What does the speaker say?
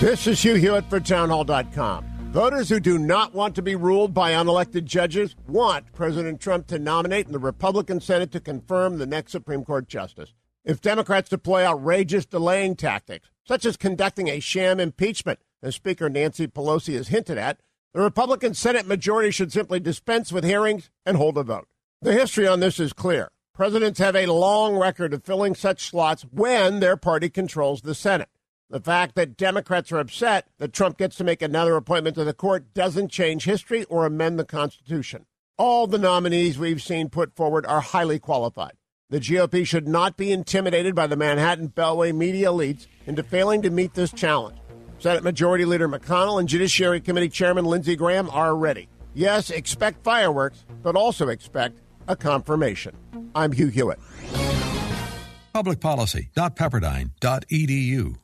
This is Hugh Hewitt for townhall.com. Voters who do not want to be ruled by unelected judges want President Trump to nominate in the Republican Senate to confirm the next Supreme Court justice. If Democrats deploy outrageous delaying tactics, such as conducting a sham impeachment, as Speaker Nancy Pelosi has hinted at, the Republican Senate majority should simply dispense with hearings and hold a vote. The history on this is clear. Presidents have a long record of filling such slots when their party controls the Senate. The fact that Democrats are upset that Trump gets to make another appointment to the court doesn't change history or amend the Constitution. All the nominees we've seen put forward are highly qualified. The GOP should not be intimidated by the Manhattan Beltway media elites into failing to meet this challenge. Senate Majority Leader McConnell and Judiciary Committee Chairman Lindsey Graham are ready. Yes, expect fireworks, but also expect a confirmation. I'm Hugh Hewitt. Publicpolicy.pepperdine.edu